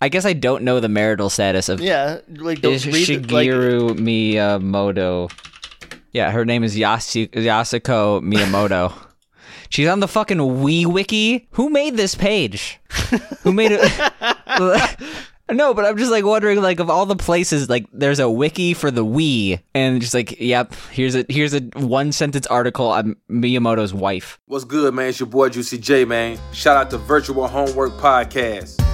I guess I don't know the marital status of Yeah, like don't is read it, like Shigeru Miyamoto. Yeah, her name is Yasu- Yasuko Miyamoto. She's on the fucking Wii Wiki. Who made this page? Who made it? no, but I'm just like wondering, like of all the places, like there's a wiki for the Wii, and just like, yep, here's a here's a one sentence article on Miyamoto's wife. What's good, man? It's your boy Juicy J, man. Shout out to Virtual Homework Podcast.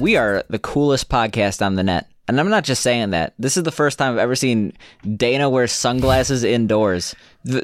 We are the coolest podcast on the net. And I'm not just saying that. This is the first time I've ever seen Dana wear sunglasses indoors.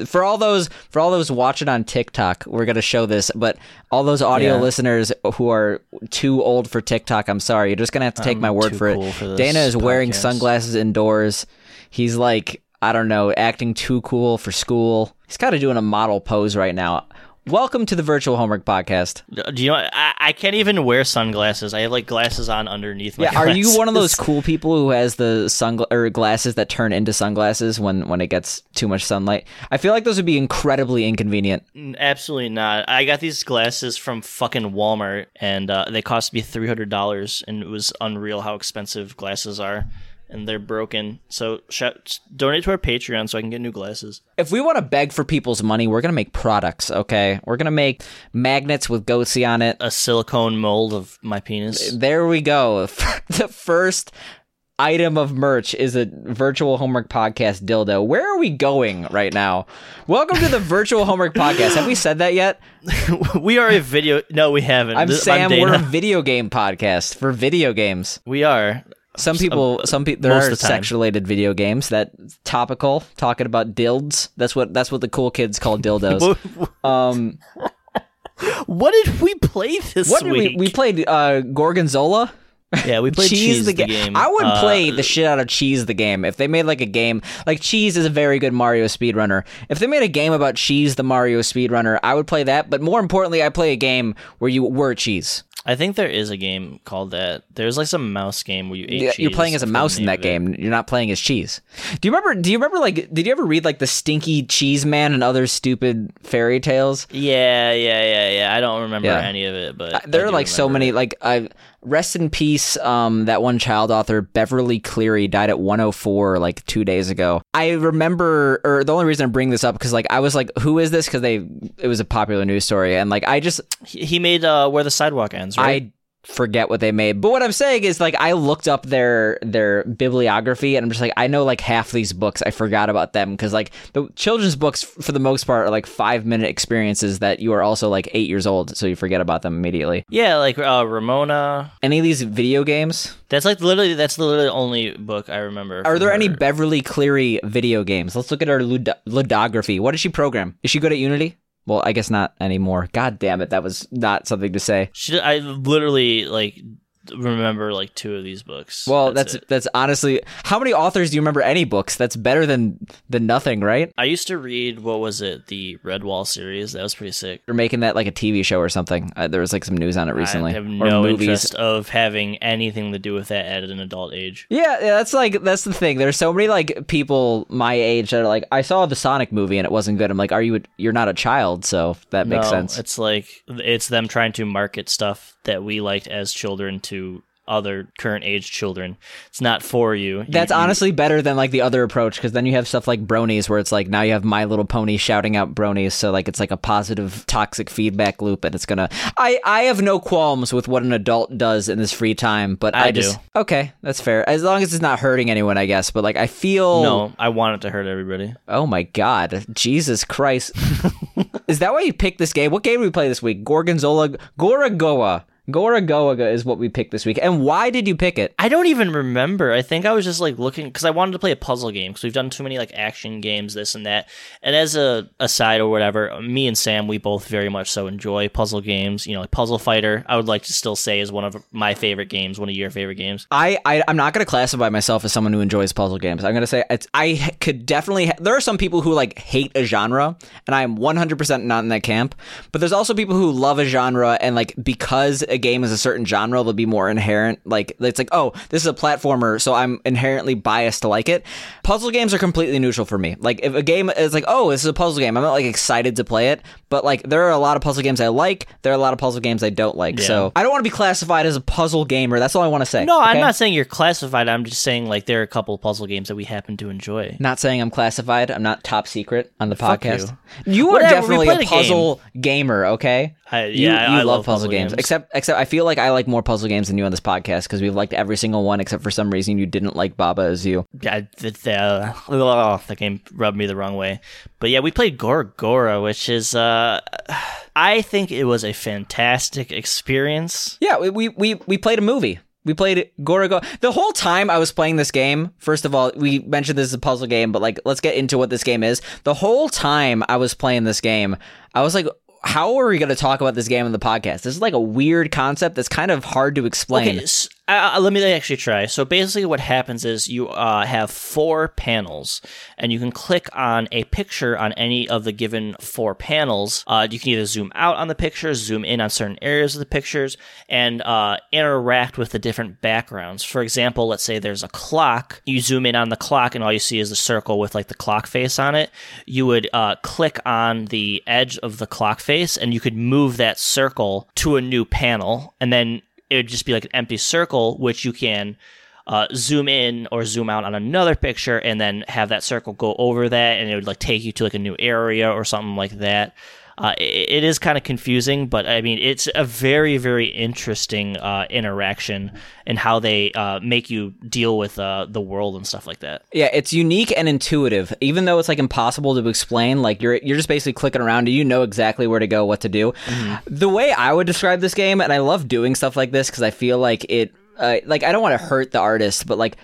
For all those for all those watching on TikTok, we're going to show this, but all those audio Yeah. listeners who are too old for TikTok, I'm sorry. You're just going to have to take I'm my word for cool it. for Dana is wearing sunglasses indoors. He's like, I don't know, acting too cool for school. He's kind of doing a model pose right now. Welcome to the Virtual Homework Podcast. Do you know? I, I can't even wear sunglasses. I have like glasses on underneath my. Yeah, are you one of those cool people who has the sungla- or glasses that turn into sunglasses when when it gets too much sunlight? I feel like those would be incredibly inconvenient. Absolutely not. I got these glasses from fucking Walmart, and uh, they cost me three hundred dollars, and it was unreal how expensive glasses are, and they're broken. So sh- donate to our Patreon so I can get new glasses. If we want to beg for people's money, we're gonna make products. Okay, we're gonna make magnets with goatsy on it. A silicone mold of my penis. There we go. the first item of merch is a virtual homework podcast dildo. Where are we going right now? Welcome to the virtual homework podcast. Have we said that yet? we are a video. No, we haven't. I'm This- Sam. Dana. We're a video game podcast for video games. We are. Some people, some people, there most are the sex-related video games that topical talking about dilds. That's what that's what the cool kids call dildos. um, What did we play this what did we week? we played? Uh, Gorgonzola. yeah, we played cheese, the, the ga- game. I would Uh, play the shit out of Cheese the game if they made like a game. Like Cheese is a very good Mario speedrunner. If they made a game about Cheese the Mario speedrunner, I would play that. But more importantly, I play a game where you were Cheese. I think there is a game called that. There's like some mouse game where you ate Yeah, You're playing as a mouse in that game. You're not playing as cheese. Do you remember? Do you remember like? Did you ever read like the Stinky Cheese Man and other stupid fairy tales? Yeah, yeah, yeah, yeah. I don't remember Yeah. any of it, but there I are like so many. Like I rest in peace. Um, that one child author Beverly Cleary died at 104 like two days ago. I remember, or the only reason I bring this up because like I was like, who is this? Because they it was a popular news story, and like I just He, made uh, where the sidewalk ends, right? I forget what they made. But what I'm saying is like I looked up their their bibliography and I'm just like I know like half these books. I forgot about them cuz like the children's books for the most part are like 5 minute experiences that you are also like 8 years old so you forget about them immediately. yeah, like uh, Ramona. Any of these video games? That's like literally that's literally the only book I remember. Are there any. Beverly Cleary video games? Let's look at her lud- ludography. What did she program? Is she good at Unity? Well, I guess not anymore. God damn it, that was not something to say. She, I literally like remember like two of these books. Well, that's it. that's honestly how many authors do you remember any books? That's better than than nothing, right? I used to read what was it, the Redwall series. That was pretty sick. They're making that like a TV show or something. Uh, there was like some news on it recently. I have no movies. interest of having anything to do with that at an adult age. Yeah, yeah, that's like that's the thing. There's so many like people my age that are like, I saw the Sonic movie and it wasn't good. I'm like, are you? You're not a child, so that makes no, sense. It's like it's them trying to market stuff that we liked as children to other current age children. It's not for you. You- That's you- honestly better than like the other approach because then you have stuff like bronies where it's like now you have My Little Pony shouting out bronies, so like it's like a positive toxic feedback loop, and it's gonna. I I have no qualms with what an adult does in this free time, but I, I do. just okay, that's fair as long as it's not hurting anyone, I guess. But like I feel No, I want it to hurt everybody. Oh my god, Jesus Christ! is that why you picked this game? What game did we play this week? Gorgonzola, Gorogoa. Gorogoa is what we picked this week. And why did you pick it? I don't even remember. I think I was just like looking because I wanted to play a puzzle game because we've done too many like action games, this and that. And as a aside or whatever, me and Sam, we both very much so enjoy puzzle games. You know, like Puzzle Fighter, I would like to still say is one of my favorite games, one of your favorite games. I, I I'm not going to classify myself as someone who enjoys puzzle games. I'm going to say it's I could definitely. Ha- there are some people who like hate a genre, and I'm 100% not in that camp. But there's also people who love a genre and like because a a game is a certain genre, they'll be more inherent. Like it's like, oh, this is a platformer, so I'm inherently biased to like it. Puzzle games are completely neutral for me. Like if a game is like, oh, this is a puzzle game, I'm not like excited to play it. But like there are a lot of puzzle games I like. There are a lot of puzzle games I don't like. So I don't want to be classified as a puzzle gamer. That's all I want to say. No, I'm not saying you're classified. I'm just saying like there are a couple of puzzle games that we happen to enjoy. Not saying I'm classified. I'm not top secret on the Fuck podcast. You, are Whatever, definitely a a game. puzzle gamer, okay? I, yeah, you I love, puzzle, games. games. Except except I feel like I like more puzzle games than you on this podcast because we've liked every single one except for some reason you didn't like Baba Is You. Yeah, the, oh, the game rubbed me the wrong way. But yeah, we played Gorgora, which is, uh, I think it was a fantastic experience. Yeah, we we we, we played a movie. We played Gorogo. The whole time I was playing this game, first of all, we mentioned this is a puzzle game, but like let's get into what this game is. The whole time I was playing this game, I was like how are we going to talk about this game in the podcast? This is like a weird concept that's kind of hard to explain. Okay, uh, let me actually try. So basically, what happens is you uh, have four panels, and you can click on a picture on any of the given four panels. Uh, you can either zoom out on the pictures, zoom in on certain areas of the pictures, and uh, interact with the different backgrounds. For example, let's say there's a clock. You zoom in on the clock, and all you see is the circle with like the clock face on it. You would uh, click on the edge of the clock face, and you could move that circle to a new panel, and then it would just be like an empty circle, which you can uh, zoom in or zoom out on another picture, and then have that circle go over that, and it would like take you to like a new area or something like that. Uh, it, it is kind of confusing, but I mean, it's a very, very interesting uh, interaction and how they uh, make you deal with uh, the world and stuff like that. Yeah, it's unique and intuitive. Even though it's like impossible to explain, like you're you're just basically clicking around and you know exactly where to go, what to do. The way I would describe this game, and I love doing stuff like this because I feel like it, uh, like I don't want to hurt the artist, but like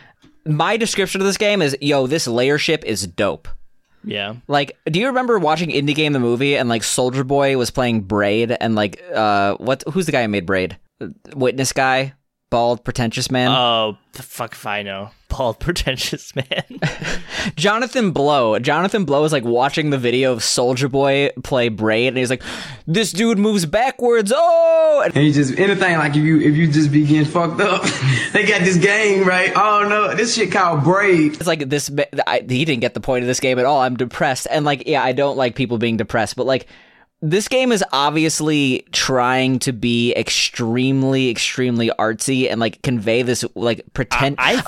my description of this game is, yo, this layer ship is dope. Yeah. Like, do you remember watching Indie Game the movie and like Soulja Boy was playing Braid and like uh what who's the guy who made Braid? Witness guy, bald, pretentious man. Oh, the fuck if I know. Bald, pretentious man. Jonathan Blow. Jonathan Blow is like watching the video of Soulja Boy play Braid, and he's like, "This dude moves backwards." Oh, and And you just anything like if you if you just be getting fucked up, they got this game right. Oh no, this shit called Braid. it's like this. I, he didn't get the point of this game at all. I'm depressed, and like, yeah, I don't like people being depressed, but like. This game is obviously trying to be extremely, extremely artsy and like convey this like pretend. I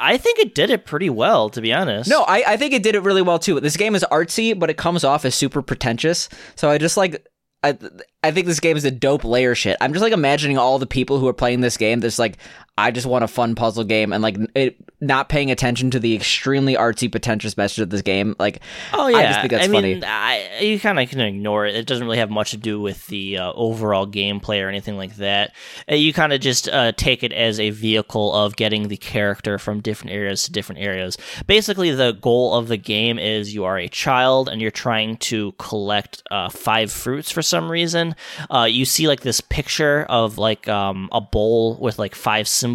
I think it did it pretty well, to be honest. No, I, I think it did it really well too. This game is artsy, but it comes off as super pretentious. So I just like I I think this game is a dope layer shit. I'm just like imagining all the people who are playing this game. That's like I just want a fun puzzle game and like it, not paying attention to the extremely artsy, pretentious message of this game. Like, Oh yeah, I just think that's funny. mean, I, you kind of can ignore it. It doesn't really have much to do with the uh, overall gameplay or anything like that. Uh, you kind of just uh, take it as a vehicle of getting the character from different areas to different areas. Basically, the goal of the game is you are a child and you're trying to collect uh, five fruits for some reason. Uh, you see like this picture of like um, a bowl with like five symbols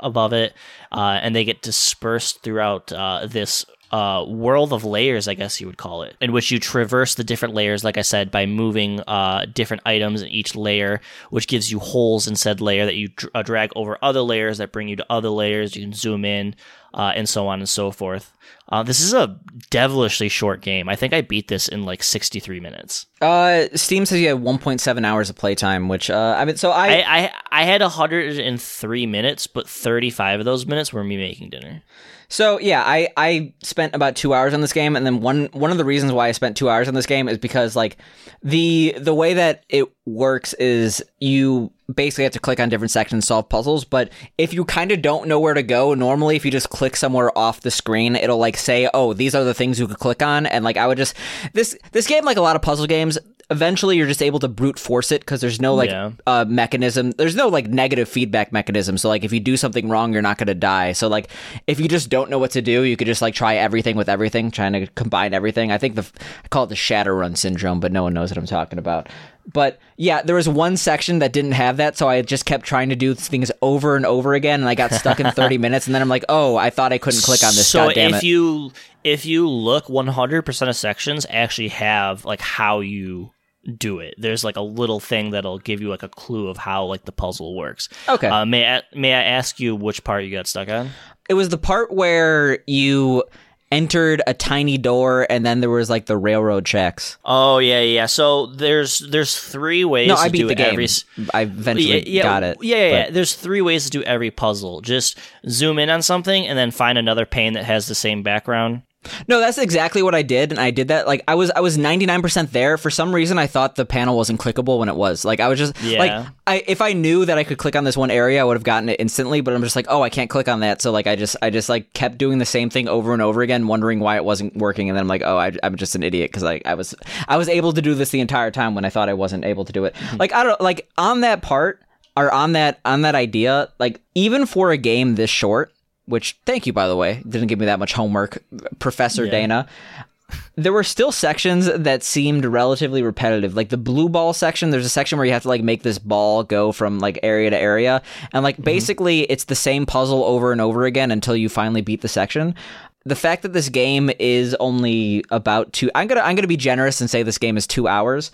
above it, uh, and they get dispersed throughout uh, this uh, world of layers, I guess you would call it, in which you traverse the different layers, like I said, by moving uh, different items in each layer, which gives you holes in said layer that you dr- uh, drag over other layers that bring you to other layers. You can zoom in, uh, and so on and so forth. Uh, this is a devilishly short game. I think I beat this in like 63 minutes. uh, Steam says you have 1.7 hours of playtime, which uh, I mean, so I, I, I, I had 103 minutes, but 35 of those minutes were me making dinner. So yeah, I I spent about two hours on this game, and then one one of the reasons why I spent two hours on this game is because like the the way that it works is you basically have to click on different sections, solve puzzles. But if you kind of don't know where to go, normally if you just click somewhere off the screen, it'll like say, "Oh, these are the things you could click on," and like I would just this this game like a lot of puzzle games. Eventually, you're just able to brute force it because there's no like Yeah. uh, mechanism. There's no like negative feedback mechanism. So like if you do something wrong, you're not going to die. So like if you just don't know what to do, you could just like try everything with everything, trying to combine everything. I think the I call it the Shadowrun syndrome, but no one knows what I'm talking about. But yeah, there was one section that didn't have that, so I just kept trying to do things over and over again, and I got stuck in 30 minutes. And then I'm like, oh, I thought I couldn't click on this. So if you if you look, 100% of sections actually have like how you do it. There's like a little thing that'll give you like a clue of how like the puzzle works. Okay. Uh, may I, may I ask you which part you got stuck on? It was the part where you entered a tiny door and then there was like the railroad tracks. Oh yeah, yeah. So there's there's three ways. No, to I beat do the game. Every, I eventually yeah, yeah, got it. Yeah, yeah, yeah. There's three ways to do every puzzle. Just zoom in on something and then find another pane that has the same background. No, that's exactly what I did, and I did that. Like I was, I was ninety nine percent there. For some reason, I thought the panel wasn't clickable when it was. Like I was just Yeah. like, I if I knew that I could click on this one area, I would have gotten it instantly. But I'm just like, oh, I can't click on that. So like, I just, I just like kept doing the same thing over and over again, wondering why it wasn't working. And then I'm like, oh, I, I'm just an idiot because like I was, I was able to do this the entire time when I thought I wasn't able to do it. Mm-hmm. Like I don't like on that part or on that on that idea. Like even for a game this short. Which, thank you, by the way. Didn't give me that much homework, Professor Yeah. Dana there were still sections that seemed relatively repetitive like the blue ball section there's a section where you have to like make this ball go from like area to area and like mm-hmm. basically it's the same puzzle over and over again until you finally beat the section the fact that this game is only about two i'm gonna i'm gonna be generous and say this game is two hours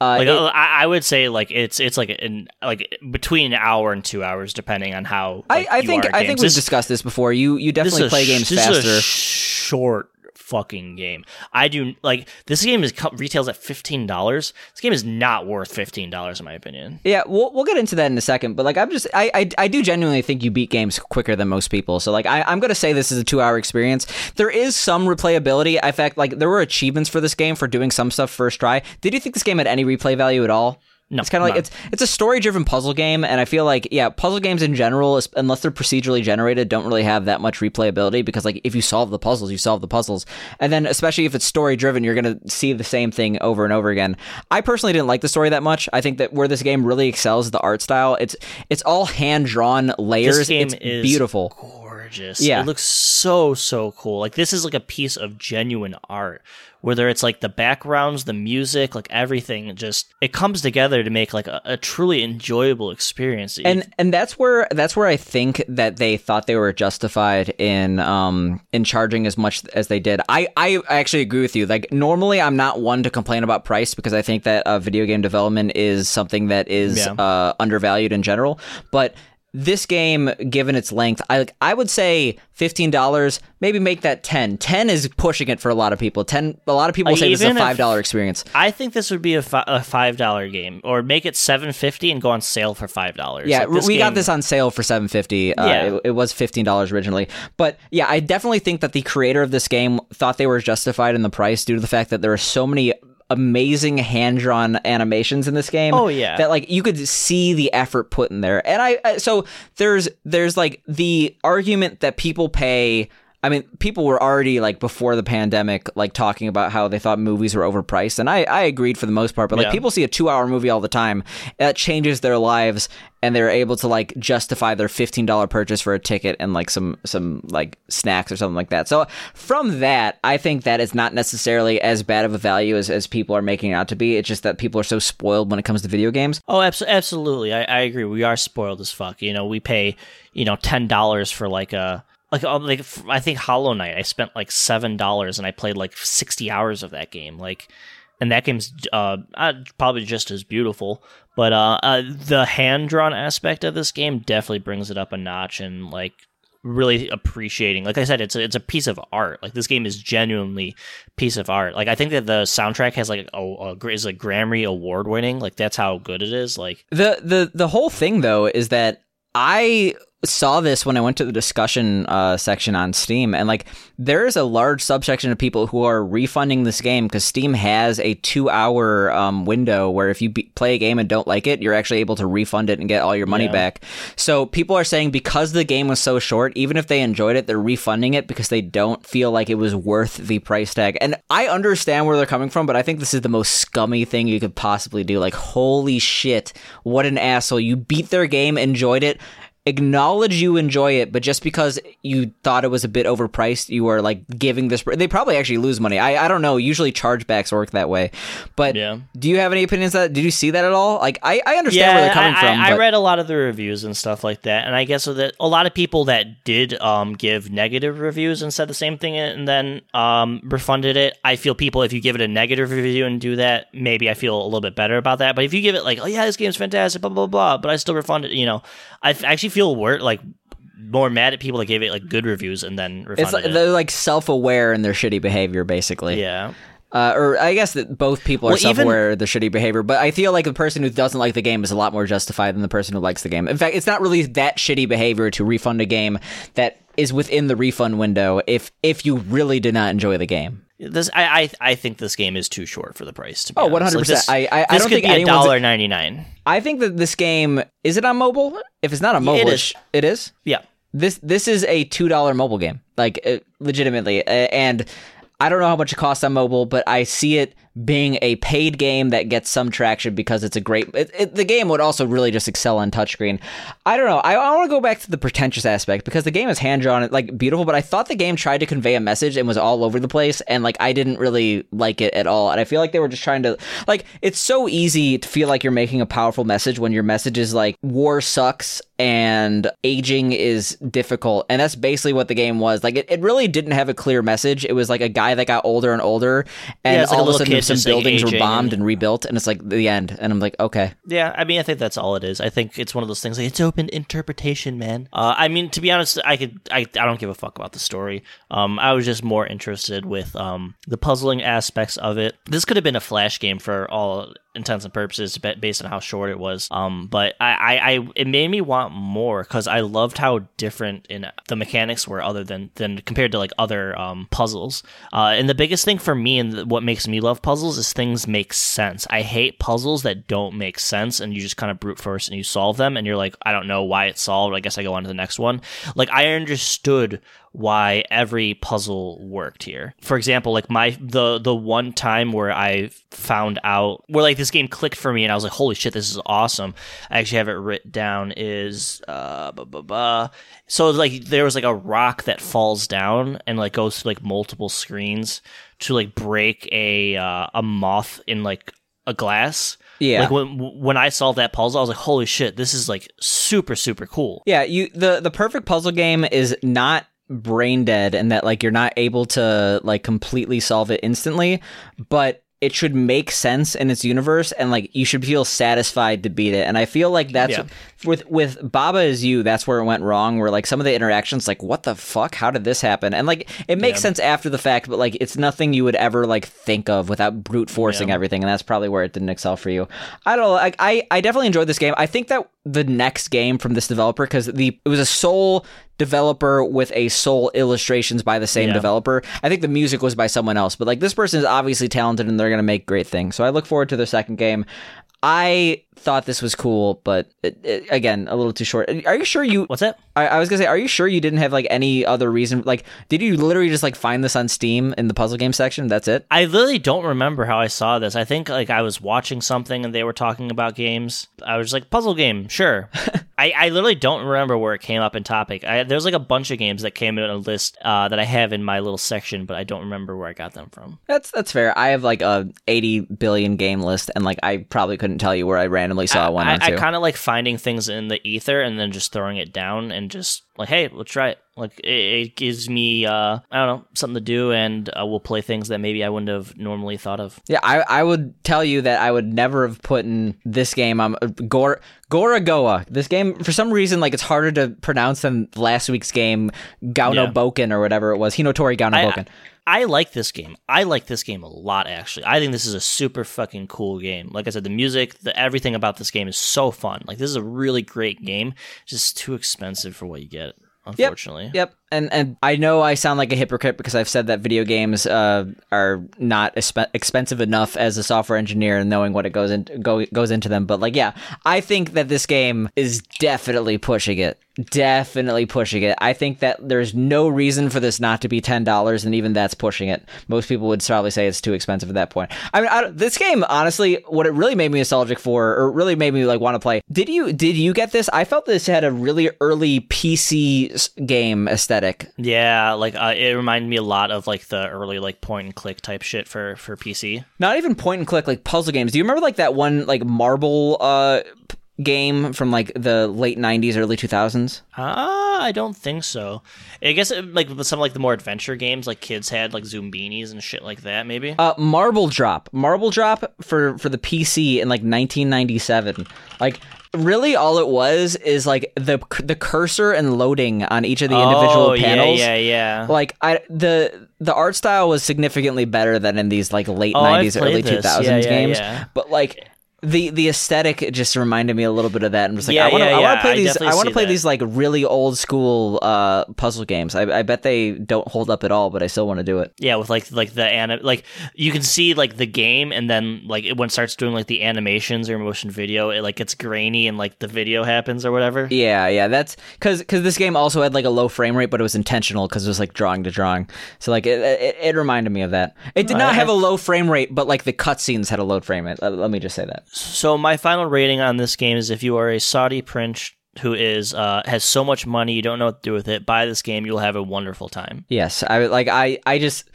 uh, Like it- I, I would say, like it's it's like in like between an hour and two hours, depending on how. like, I, I you think I think we've This- discussed this before. You you definitely play sh- games faster. Short fucking game. I do like this game is retails at fifteen dollars. This game is not worth fifteen dollars in my opinion. Yeah, we'll we'll get into that in a second. But like, I'm just I I, I do genuinely think you beat games quicker than most people. So like, I, I'm gonna say this is a two hour experience. There is some replayability. In fact, like there were achievements for this game for doing some stuff first try. Did you think this game had any replay value at all? No, it's kind of like it's it's a story driven puzzle game, and I feel like yeah, puzzle games in general, unless they're procedurally generated, don't really have that much replayability because like if you solve the puzzles, you solve the puzzles, and then especially if it's story driven, you're gonna see the same thing over and over again. I personally didn't like the story that much. I think that where this game really excels is the art style. It's it's all hand drawn layers. This game it's is beautiful. Gorgeous. Yeah. It looks so so cool. Like this is like a piece of genuine art. Whether it's like the backgrounds, the music, like everything, just it comes together to make like a, a truly enjoyable experience. and and that's where that's where I think that they thought they were justified in um in charging as much as they did. I I actually agree with you. Like normally I'm not one to complain about price because I think that uh, video game development is something that is Yeah. uh, undervalued in general, but this game, given its length, I like I would say fifteen dollars. Maybe make that ten. Ten is pushing it for a lot of people. Ten. A lot of people Uh, say this is a five dollar experience. I think this would be a, fi- a five dollar game, or make it seven fifty and go on sale for five dollars. Yeah, Like, we got this on sale for seven fifty. Uh, Yeah. it, it was fifteen dollars originally, but yeah, I definitely think that the creator of this game thought they were justified in the price due to the fact that there are so many amazing hand drawn animations in this game. Oh, yeah. that like you could see the effort put in there, and I, I so there's there's like the argument that people pay. I mean, people were already like before the pandemic, like talking about how they thought movies were overpriced, and I, I agreed for the most part. But like Yeah. people see a two-hour movie all the time, that changes their lives, and they're able to like justify their fifteen dollar purchase for a ticket and like some some like snacks or something like that. So from that, I think that it's not necessarily as bad of a value as, as people are making it out to be. It's just that people are so spoiled when it comes to video games. Oh, abs- absolutely. I, I agree. We are spoiled as fuck. You know, we pay you know ten dollars for like a like um, like I think Hollow Knight. I spent like seven dollars and I played like sixty hours of that game. Like, and that game's uh, uh probably just as beautiful. But uh, uh the hand drawn aspect of this game definitely brings it up a notch and like really appreciating like i said it's a, it's a piece of art like this game is genuinely piece of art like i think that the soundtrack has like a, a is a grammy award winning like that's how good it is like The the the whole thing though is that I saw this when I went to the discussion uh, section on Steam, and like there is a large subsection of people who are refunding this game because Steam has a two-hour um, window where if you be- play a game and don't like it, you're actually able to refund it and get all your money Yeah. back. So people are saying because the game was so short, even if they enjoyed it, they're refunding it because they don't feel like it was worth the price tag. And I understand where they're coming from, but I think this is the most scummy thing you could possibly do. Like, holy shit, what an asshole! You beat their game, enjoyed it acknowledge you enjoy it, but just because you thought it was a bit overpriced, you are like giving this. They probably actually lose money. I, I don't know. Usually chargebacks work that way. But Yeah. do you have any opinions on that? Did you see that at all? Like, I, I understand where they're coming I, from. I, I read a lot of the reviews and stuff like that, and I guess that a lot of people that did um, give negative reviews and said the same thing and then um, refunded it. I feel people, if you give it a negative review and do that, maybe I feel a little bit better about that. But if you give it like, oh yeah, this game's fantastic, blah blah blah, but I still refunded, you know, I actually feel wor- like more mad at people that gave it like good reviews and then refunded It's like, it. they're like self-aware in their shitty behavior, basically. yeah. Uh, or I guess that both people are Well, self-aware of their shitty behavior, but I feel like the person who doesn't like the game is a lot more justified than the person who likes the game. In fact, it's not really that shitty behavior to refund a game that is within the refund window if if you really did not enjoy the game. This I, I I think this game is too short for the price. To be Oh. Like, 100%. this, I- I- I don't think a dollar ninety nine. I think that this game is it on mobile? If it's not on mobile, it it, is. it is. Yeah. This this is a two dollar mobile game, like uh, legitimately, uh, and I don't know how much it costs on mobile, but I see it being a paid game that gets some traction because it's a great. It, it, the game would also really just excel on touchscreen. I don't know. I, I want to go back to the pretentious aspect because the game is hand drawn, like beautiful, but I thought the game tried to convey a message and was all over the place, and like I didn't really like it at all. And I feel like they were just trying to like. It's so easy to feel like you're making a powerful message when your message is like war sucks and aging is difficult and that's basically what the game was like it, it really didn't have a clear message it was like a guy that got older and older and Yeah, it's like a all of a sudden some buildings were bombed and- and rebuilt and it's like the end and i'm like okay Yeah, I mean, I think that's all it is. I think it's one of those things. Like it's open interpretation, man. Uh, I mean, to be honest, I could, I, I don't give a fuck about the story. Um, I was just more interested with um the puzzling aspects of it. This could have been a flash game for all intents and purposes, based on how short it was. Um, but I, I, I it made me want more because I loved how different in the mechanics were, other than than compared to like other um puzzles. Uh, and the biggest thing for me and what makes me love puzzles is things make sense. I hate puzzles that don't make sense and you just kind of brute force and you solve them and you're like, I don't know why it's solved. I guess I go on to the next one. Like I understood why every puzzle worked here. For example, like my the the one time where I found out where like this game clicked for me and I was like, holy shit, this is awesome. I actually have it written down is uh blah, blah, blah. so like there was like a rock that falls down and like goes to like multiple screens to like break a uh, a moth in like a glass. Yeah. Like when when I solved that puzzle, I was like, holy shit, this is like super super cool. yeah you the the perfect puzzle game is not brain dead and that like you're not able to like completely solve it instantly but it should make sense in its universe and like you should feel satisfied to beat it and i feel like that's Yeah. With with baba is you that's where it went wrong where like some of the interactions like what the fuck? How did this happen? And like it makes Yeah. sense after the fact but like it's nothing you would ever like think of without brute forcing Yeah. everything and that's probably where it didn't excel for you. I don't know like i i definitely enjoyed this game. I think that the next game from this developer because the it was a sole developer with a sole illustrations by the same Yeah. developer. I think the music was by someone else but like this person is obviously talented and they're gonna make great things. So i look forward to their second game I thought this was cool, but it, it, again, a little too short. Are you sure you? What's that? I, I was gonna say, are you sure you didn't have like any other reason? Like, did you literally just like find this on Steam in the puzzle game section? That's it. I literally don't remember how I saw this. I think like I was watching something and they were talking about games. I was like, puzzle game, sure. I, I literally don't remember where it came up in topic. I, there's like a bunch of games that came in a list uh, that I have in my little section, but I don't remember where I got them from. That's that's fair. I have like a eighty billion game list, and like I probably couldn't tell you where I randomly saw one I, I kind of like finding things in the ether and then just throwing it down and just like, hey, let's try it. Like it, it gives me, uh, I don't know, something to do, and uh, we'll play things that maybe I wouldn't have normally thought of. Yeah, I, I would tell you that I would never have put in this game on uh, Gor Gorogoa. This game, for some reason, like it's harder to pronounce than last week's game, Gauno Yeah. Boken or whatever it was. Hinotori Gauno I, Boken. I like this game. I like this game a lot, actually. I think this is a super fucking cool game. Like I said, the music, the everything about this game is so fun. Like this is a really great game. Just too expensive for what you get, unfortunately. Yep. And and I know I sound like a hypocrite because I've said that video games uh, are not espe- expensive enough as a software engineer and knowing what it goes into go, goes into them. But like, yeah, I think that this game is definitely pushing it. Definitely pushing it. I think that there's no reason for this not to be ten dollars, and even that's pushing it. Most people would probably say it's too expensive at that point. I mean, I, this game, honestly, what it really made me nostalgic for, or really made me like want to play. Did you did you get this? I felt this had a really early PC game aesthetic. Yeah, like uh, it reminded me a lot of like the early like point and click type shit for for PC. Not even point and click, like puzzle games. Do you remember like that one like marble uh p- game from like the late '90s, early 2000s? Ah, I don't think so. I guess it, like with some like the more adventure games, like kids had like Zoombinis and shit like that. Maybe. Uh, Marble Drop, Marble Drop for for the PC in like 1997. Like really, all it was is like the the cursor and loading on each of the individual oh, panels. Yeah, yeah, yeah. Like I the the art style was significantly better than in these like late Oh, 90s, early this. 2000s Yeah, yeah, games. yeah. But like. The the aesthetic just reminded me a little bit of that. I'm just like Yeah, I want to yeah, I want yeah, to play I these I want to play that. these like really old school uh, puzzle games. I, I bet they don't hold up at all, but I still want to do it. Yeah, with like like the anim- like you can see like the game, and then like it, when it starts doing like the animations or motion video, it like gets grainy and like the video happens or whatever. Yeah, yeah, that's because because this game also had like a low frame rate, but it was intentional because it was like drawing to drawing. So like it, it, it reminded me of that. It did not I- have a low frame rate, but like the cutscenes had a low frame rate. Let, let me just say that. So my final rating on this game is if you are a Saudi prince who is uh, has so much money you don't know what to do with it, buy this game. You'll have a wonderful time. Yes, I like I I just.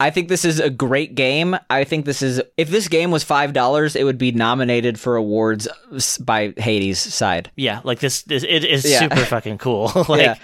I think this is a great game. I think this is if this game was five dollars, it would be nominated for awards by Hades' side. Yeah, like this, this it is Yeah. super fucking cool. like yeah.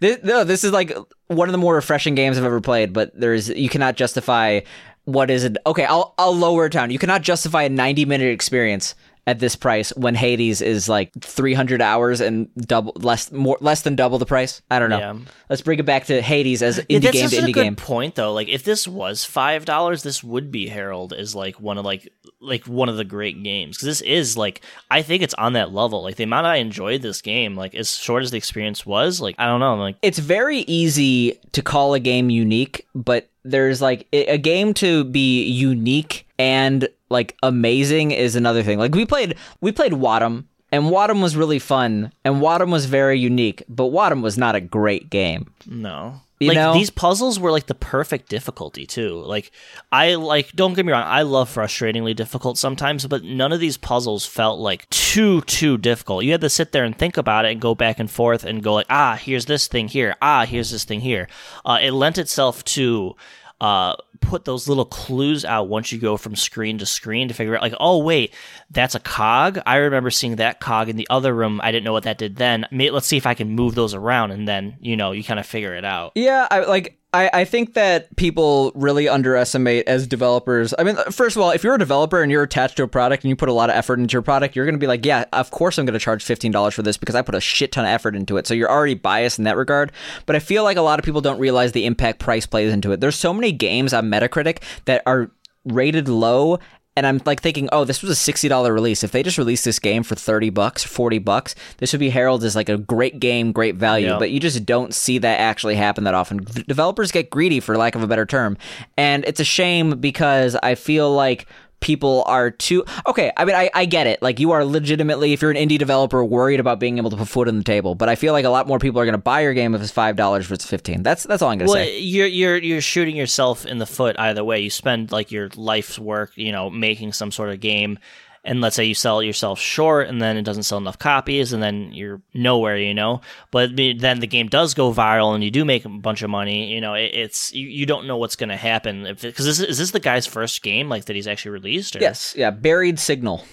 This, no, this is like one of the more refreshing games I've ever played. But there's you cannot justify what is it? Okay, I'll I'll lower it down. You cannot justify a 90 minute experience at this price when Hades is like 300 hours and double less more less than double the price. I don't know. Yeah. Let's bring it back to Hades as Yeah, indie that's game to a indie good game. point though. Like if this was five dollars, this would be heralded as like one of like like one of the great games because this is like I think it's on that level. Like the amount I enjoyed this game, like as short as the experience was, like I don't know, like it's very easy to call a game unique, but there's like a game to be unique and like amazing is another thing. Like we played we played Wadum and Wadum was really fun and Wadum was very unique, but Wadum was not a great game. no. You like know? these puzzles were like the perfect difficulty too. Like I like don't get me wrong, I love frustratingly difficult sometimes, but none of these puzzles felt like too too difficult. You had to sit there and think about it and go back and forth and go like, ah, here's this thing here, ah, here's this thing here. Uh, it lent itself to uh, put those little clues out once you go from screen to screen to figure out like, oh wait, that's a cog. I remember seeing that cog in the other room. I didn't know what that did then. Let's see if I can move those around, and then you know you kind of figure it out. Yeah, I like I, I think that people really underestimate as developers. I mean, first of all, if you're a developer and you're attached to a product and you put a lot of effort into your product, you're going to be like, yeah, of course I'm going to charge $15 for this because I put a shit ton of effort into it. So you're already biased in that regard. But I feel like a lot of people don't realize the impact price plays into it. There's so many games on Metacritic that are rated low and I'm like thinking, oh, this was a sixty dollar release. If they just released this game for thirty bucks, forty bucks, this would be heralded as like a great game, great value. Yeah. But you just don't see that actually happen that often. Developers get greedy, for lack of a better term, and it's a shame because I feel like people are too okay i mean I, I get it. Like you are legitimately if you're an indie developer worried about being able to put food on the table. But i feel like a lot more people are going to buy your game if it's five dollars versus 15 that's that's all i'm going to Well, say. you're you're you're shooting yourself in the foot either way. You spend like your life's work, you know, making some sort of game, and let's say you sell yourself short, and then it doesn't sell enough copies, and then you're nowhere, you know. But then the game does go viral, and you do make a bunch of money. You know, it, it's you, you don't know what's going to happen because this is, is this the guy's first game like that he's actually released? Or? yes yeah buried signal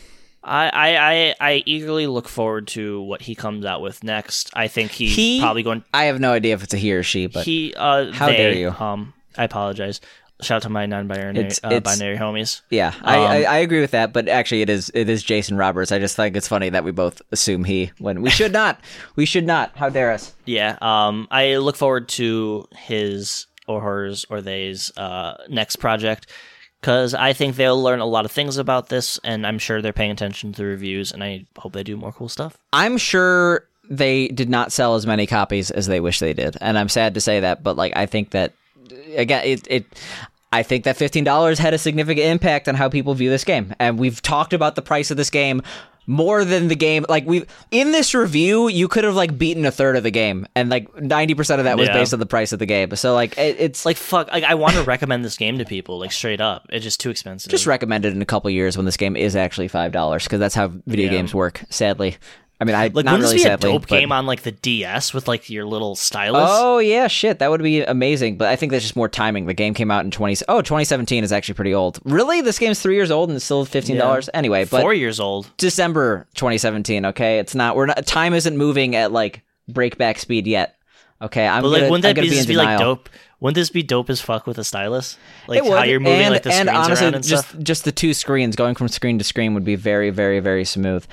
I, I, I, I eagerly look forward to what he comes out with next. I think he's He- probably going. i have no idea if it's a he or she but he uh How they, dare you. um i apologize shout out to my non-binary It's- uh, it's- binary homies Yeah, I, I, Um, I agree with that, but actually, it is it is Jason Roberts. I just think it's funny that we both assume he when we should not. We should not. How dare us? yeah um i look forward to his or hers or they's uh next project because i think they'll learn a lot of things about this and i'm sure they're paying attention to the reviews and i hope they do more cool stuff I'm sure they did not sell as many copies as they wish they did, and I'm sad to say that. But like, I think that again, it it. I think that fifteen dollars had a significant impact on how people view this game, and we've talked about the price of this game more than the game. Like we in this review, you could have like beaten a third of the game, and like ninety percent of that was Yeah. based on the price of the game. So like, it, it's like Like fuck, like I want to recommend this game to people, like straight up. It's just too expensive. just recommend it in a couple years when this game is actually five dollars because that's how video Yeah. games work. Sadly, I mean, I like not wouldn't really this be a dope but- game on like the DS with like your little stylus? Oh yeah, shit, that would be amazing. But I think that's just more timing. The game came out in twenty. Oh, 2017 is actually pretty old. Really, this game's three years old and it's still fifteen dollars. Anyway, but Four years old. December 2017. Okay, it's not. We're not. Time isn't moving at like breakback speed yet. Okay, I'm But like, gonna, wouldn't that be, be be like dope? Wouldn't this be dope as fuck with a stylus? Like how you're moving and, like the and screens honestly, around and just stuff. just the two screens going from screen to screen would be very, very, very smooth.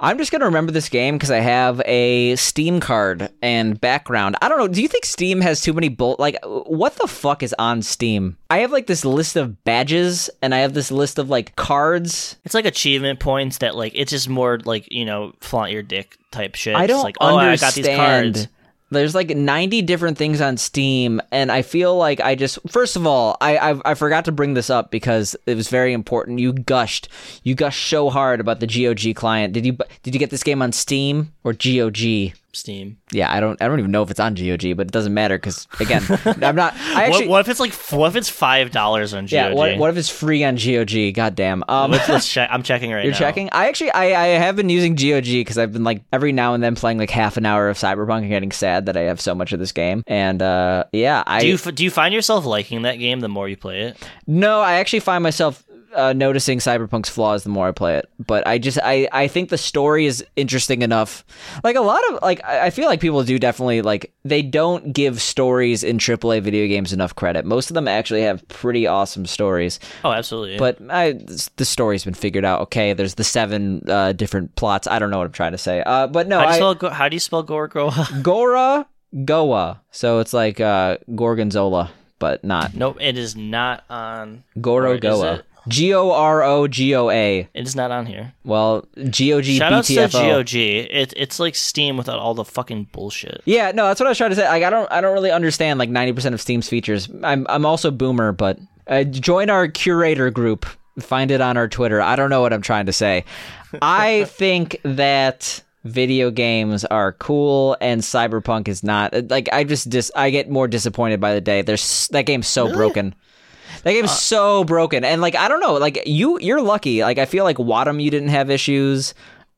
I'm just gonna remember this game because I have a Steam card and background. I don't know. Do you think Steam has too many bull? Like, what the fuck is on Steam? I have like this list of badges and I have this list of like cards. It's like achievement points that like it's just more like you know flaunt your dick type shit. I It's don't like oh I understand. got these cards. There's like 90 different things on Steam, and I feel like I just first of all, I, I I forgot to bring this up because it was very important. You gushed, you gushed so hard about the GOG client. Did you did you get this game on Steam or GOG? Steam. Yeah, I don't I don't even know if it's on GOG, but it doesn't matter because again, I'm not. I actually what, what if it's like what if it's five dollars on GOG? yeah. What, what if it's free on GOG? God damn. Um, Let's, let's check. I'm checking right now. You're now. checking? I actually I, I have been using GOG because I've been like every now and then playing like half an hour of Cyberpunk and getting sad that I have so much of this game. And uh yeah, I Do you f- do you find yourself liking that game the more you play it? no, I actually find myself uh, noticing Cyberpunk's flaws the more I play it. But I just I I think the story is interesting enough. Like a lot of like I feel like people do definitely like they don't give stories in AAA video games enough credit. Most of them actually have pretty awesome stories. Oh, absolutely. But I, the story's been figured out. Okay, there's the seven uh, different plots. I don't know what I'm trying to say. Uh, but no, how do you I, spell go- how do you spell Gorgo? Gora Goa. So it's like uh, Gorgonzola, but not nope, it is not on. Goro Goa. G O R O G O A. It is not on here. Well, G O G Shout out to GOG. It, it's like Steam without all the fucking bullshit. Yeah, no, that's what I was trying to say. Like, I don't, I don't really understand like ninety percent of Steam's features. I'm, I'm also boomer, but uh, join our curator group. Find it on our Twitter. I don't know what I'm trying to say. I think that video games are cool and Cyberpunk is not. Like, I just dis, I get more disappointed by the day. There's that game's so broken. That game's so broken, and like I don't know, like you, you're lucky. Like I feel like Wadham, you didn't have issues.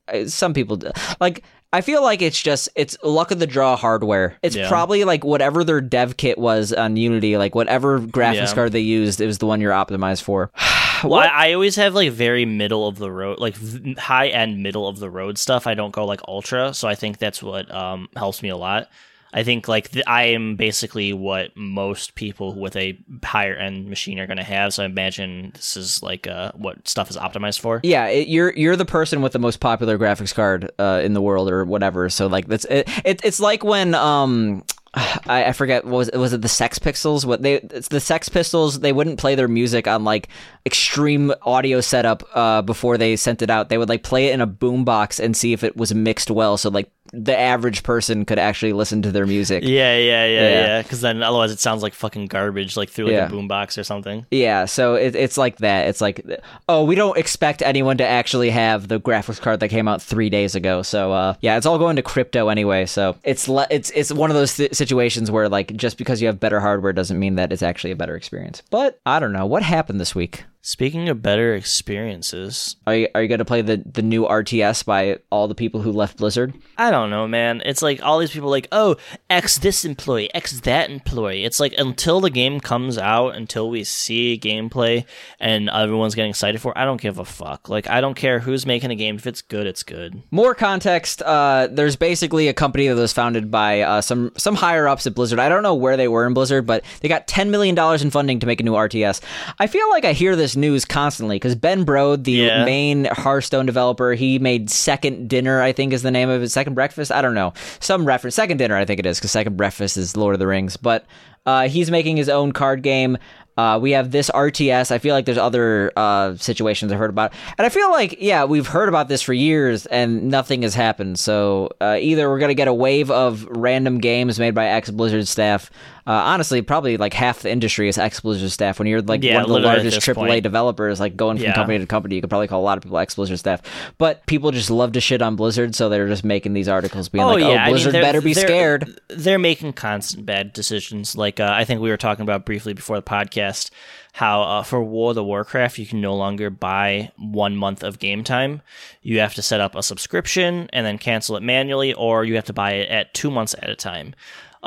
Uh, Some people do. like. I feel like it's just it's luck of the draw hardware. It's Yeah. probably like whatever their dev kit was on Unity, like whatever graphics Yeah. card they used, it was the one you're optimized for. Well, I, I always have like very middle of the road, like v- high end middle of the road stuff. I don't go like ultra, so I think that's what um, helps me a lot. I think like th- I am basically what most people with a higher end machine are going to have. So I imagine this is like uh, what stuff is optimized for. Yeah, it, you're you're the person with the most popular graphics card uh, in the world or whatever. So like that's it, it it's like when um I, forget was it, was it the Sex Pistols? What they the Sex Pistols? They wouldn't play their music on like extreme audio setup uh, before they sent it out. They would like play it in a boombox and see if it was mixed well. So like the average person could actually listen to their music. Yeah, yeah, yeah, Yeah. yeah. Because then otherwise it sounds like fucking garbage, like through like Yeah. a boombox or something. Yeah, so it, it's like that. It's like, oh, we don't expect anyone to actually have the graphics card that came out three days ago. So uh, yeah, it's all going to crypto anyway. So it's le- it's it's one of those th- situations where like just because you have better hardware doesn't mean that it's actually a better experience. But I don't know what happened this week. Speaking of better experiences, Are you are you going to play the the new RTS by all the people who left Blizzard? I don't know, man. It's like all these people like, oh, X this employee, X that employee. It's like until the game comes out, until we see gameplay and everyone's getting excited for, it, I don't give a fuck. Like I don't care who's making a game. If it's good, it's good. More context. Uh, there's basically a company that was founded by uh, some some higher ups at Blizzard. I don't know where they were in Blizzard, but they got ten million dollars in funding to make a new RTS. I feel like I hear this news constantly because Ben Brode, the Yeah. main Hearthstone developer, he made Second Dinner. I think is the name of it. Second Breakfast. I don't know. Some reference. Second Dinner. I think it is because Second Breakfast is Lord of the Rings, but. Uh, he's making his own card game. Uh, we have this RTS. I feel like there's other uh, situations I've heard about, and I feel like yeah, we've heard about this for years and nothing has happened. So uh, either we're gonna get a wave of random games made by ex Blizzard staff. Uh, honestly, probably like half the industry is ex Blizzard staff. When you're like Yeah, one of the largest AAA point. developers, like going from Yeah. company to company, you could probably call a lot of people ex Blizzard staff. But people just love to shit on Blizzard, so they're just making these articles being like, "Oh, I mean, Blizzard better be they're- scared." They're making constant bad decisions. Like uh, I think we were talking about briefly before the podcast, how uh, for War of the Warcraft you can no longer buy one month of game time. You have to set up a subscription and then cancel it manually, or you have to buy it at two months at a time.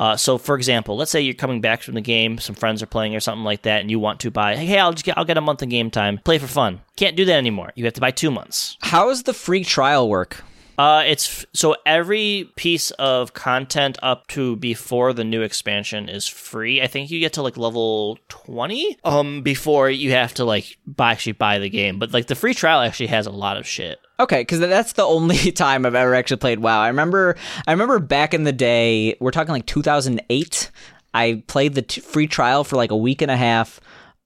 Uh, so, for example, let's say you're coming back from the game, some friends are playing or something like that, and you want to buy, hey, I'll just get, I'll get a month of game time, play for fun. Can't do that anymore. You have to buy two months. How does the free trial work? Uh, it's f- so every piece of content up to before the new expansion is free. I think you get to like level twenty um before you have to like buy, actually buy the game. But like the free trial actually has a lot of shit. Okay, because that's the only time I've ever actually played WoW. I remember, I remember back in the day. We're talking like 2008. I played the t- free trial for like a week and a half.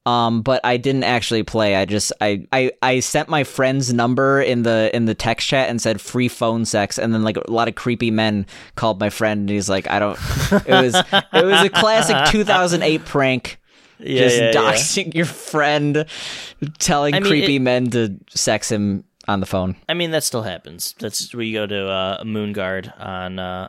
Um, but I didn't actually play. I just I, I I sent my friend's number in the in the text chat and said free phone sex, and then like a lot of creepy men called my friend, and he's like, I don't. It was it was a classic 2008 prank. Yeah, just yeah, yeah. doxing your friend, telling I mean, creepy it- men to sex him on the phone. I mean that still happens. That's where you go to uh, Moonguard on uh,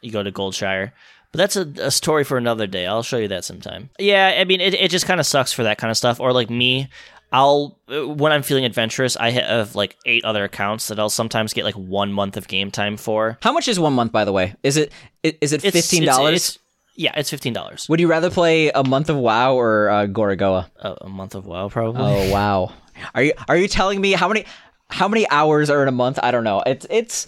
you go to Goldshire. But that's a, a story for another day. I'll show you that sometime. Yeah, I mean, it, it just kind of sucks for that kind of stuff. Or like me, I'll uh, when I'm feeling adventurous, I have like eight other accounts that I'll sometimes get like one month of game time for. How much is one month, by the way? Is it is it fifteen dollars? Yeah, it's fifteen dollars. Would you rather play a month of WoW or uh, Gorogoa? A, a month of WoW, probably. Oh wow! Are you are you telling me how many how many hours are in a month? I don't know. It's it's.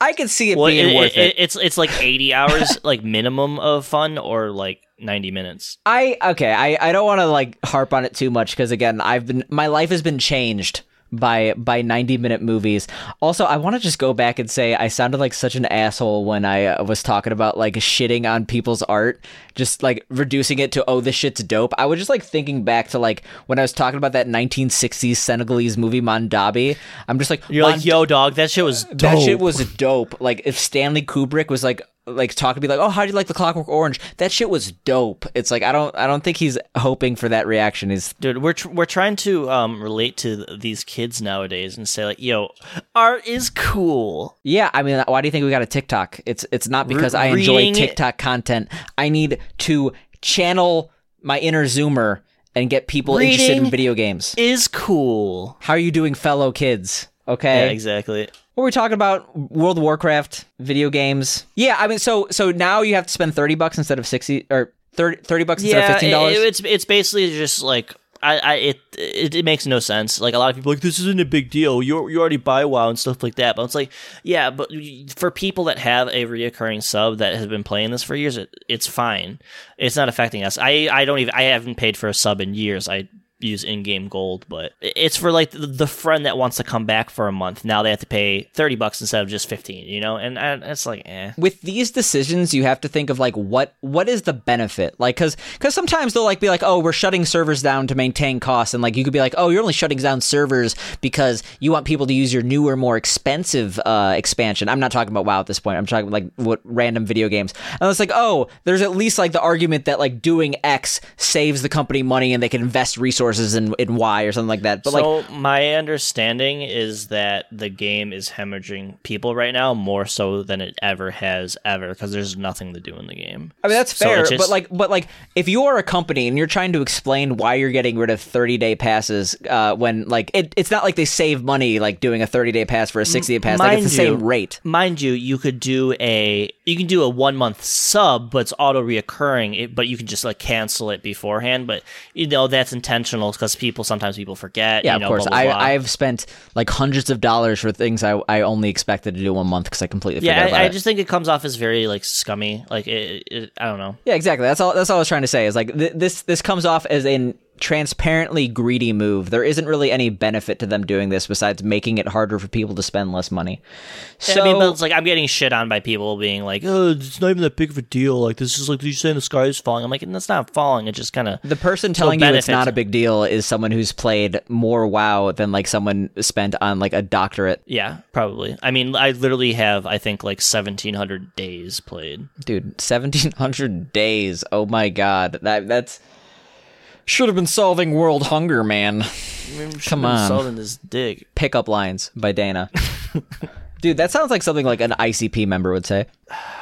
I could see it well, being it- worth it- it. It's it's like eighty hours, like minimum of fun, or like ninety minutes. I okay. I I don't want to like harp on it too much because again, I've been my life has been changed by by 90 minute movies. Also, I want to just go back and say I sounded like such an asshole when I uh, was talking about like shitting on people's art, just like reducing it to oh this shit's dope. I was just like thinking back to like when I was talking about that 1960s Senegalese movie Mandabi. I'm just like You're Mon- like, yo, dog, that shit was dope. that shit was dope. Like if Stanley Kubrick was like like talk to be like, "Oh, how do you like the Clockwork Orange?" That shit was dope. It's like I don't I don't think he's hoping for that reaction. He's Dude, we're tr- we're trying to um relate to th- these kids nowadays and say like, yo, art is cool. yeah. I mean, why do you think we got a TikTok? It's it's not because I enjoy reading- TikTok content. I need to channel my inner Zoomer and get people interested in video games. Is cool. How are you doing, fellow kids? Okay. Yeah, exactly. What were we talking about? World of Warcraft, video games. Yeah, I mean, so so now you have to spend thirty bucks instead of sixty or 30, 30 bucks instead of Yeah, fifteen it, dollars. it's it's basically just like. I, I it, it it makes no sense. Like a lot of people like this isn't a big deal. You you already buy WoW and stuff like that. But it's like yeah, but for people that have a reoccurring sub that has been playing this for years, it, it's fine. It's not affecting us. I I don't even I haven't paid for a sub in years. I use in-game gold, but it's for like the, friend that wants to come back for a month. Now they have to pay 30 bucks instead of just 15, you know? And, and it's like, eh. with these decisions you have to think of like what what is the benefit like because because sometimes they'll like be like oh we're shutting servers down to maintain costs and like you could be like oh you're only shutting down servers because you want people to use your newer more expensive uh expansion i'm not talking about wow at this point i'm talking like what random video games and it's like oh there's at least like the argument that like doing x saves the company money and they can invest resources in in y or something like that but like so my understanding is that the game is hemorrhaging people right now more so than it ever has ever because there's nothing to do in the game. I mean that's fair, it just- but like, but like, if you are a company and you're trying to explain why you're getting rid of 30 day passes, uh, when like it, it's not like they save money like doing a 30 day pass for a 60 day pass, like it's the Mind same rate. Mind you, you could do a you can do a one month sub, but it's auto reoccurring. It, but you can just like cancel it beforehand. But you know that's intentional because people sometimes people forget. Yeah, you of course. blah, blah, blah. I I've spent like hundreds of dollars for things I I only expected to do one month because I completely forgot yeah, I, I just think it comes off as very like scummy. Like it, it, I don't know. Yeah, exactly. That's all. That's all I was trying to say. Is like th- this. This comes off as an transparently greedy move. There isn't really any benefit to them doing this besides making it harder for people to spend less money. So I mean, it's like I'm getting shit on by people being like, "Oh, it's not even that big of a deal. Like this is like you saying the sky is falling." I'm like, "That's not falling. It's just kind of." the person telling you it's not a big deal is someone who's played more WoW than like someone spent on like a doctorate. Yeah, probably. I mean, I literally have, I think, like 1,700 days played. Dude, 1700 days. Oh my god. That that's should have been solving world hunger, man. Come on. Solving this dick. Pickup lines by Dana. Dude, that sounds like something like an ICP member would say.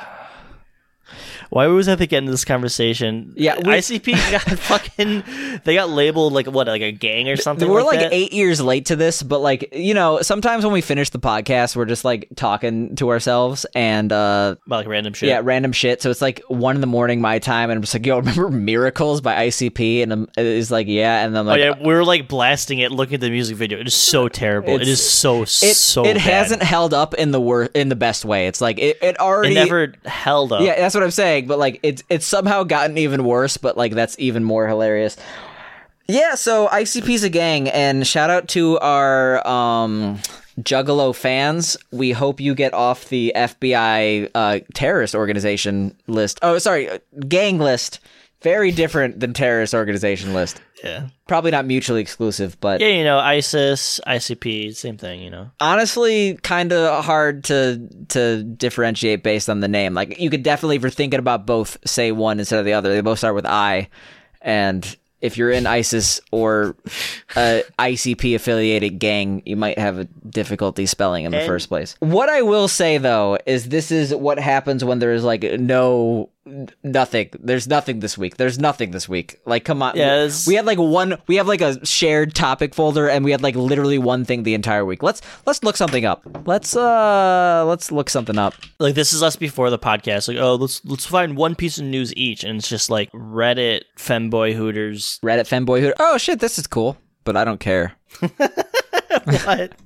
Why was I have to get into this conversation? Yeah, we- ICP got fucking. They got labeled like what, like a gang or something. We're like, like eight years late to this, but like, you know, sometimes when we finish the podcast, we're just like talking to ourselves and, uh, about like random shit. yeah, random shit. So it's like one in the morning my time, and I'm just like, yo, remember Miracles by ICP? And I'm, it's like, yeah. And I'm Oh like, yeah, we were like blasting it, looking at the music video. It is so terrible. It's- so it, so. it bad. hasn't held up in the wor- in the best way. It's like it, it already It never held up. Yeah, that's what I'm saying. But like, it's it's somehow gotten even worse. But like, that's even more hilarious. Yeah. So ICP's a gang, and shout out to our um, Juggalo fans. We hope you get off the FBI uh, terrorist organization list. Oh, sorry, uh, gang list. Very different than terrorist organization list. Yeah. Probably not mutually exclusive, but Yeah, you know, ISIS, ICP, same thing. You know. honestly kind of hard to to differentiate based on the name. Like you could definitely, if you're thinking about both, say one instead of the other. They both start with I, and if you're in ISIS or a ICP affiliated gang, you might have a difficulty spelling in the And- first place. What I will say though is this is what happens when there is like no nothing. There's nothing this week. There's nothing this week. Like come on. It's- we had like one we have like a shared topic folder and we had like literally one thing the entire week. Let's let's look something up. Let's uh let's look something up. like this is us before the podcast. Like, oh, let's let's find one piece of news each, and it's just like Reddit, femboy hooters. Reddit fanboyhood. Oh shit, this is cool, but I don't care. What?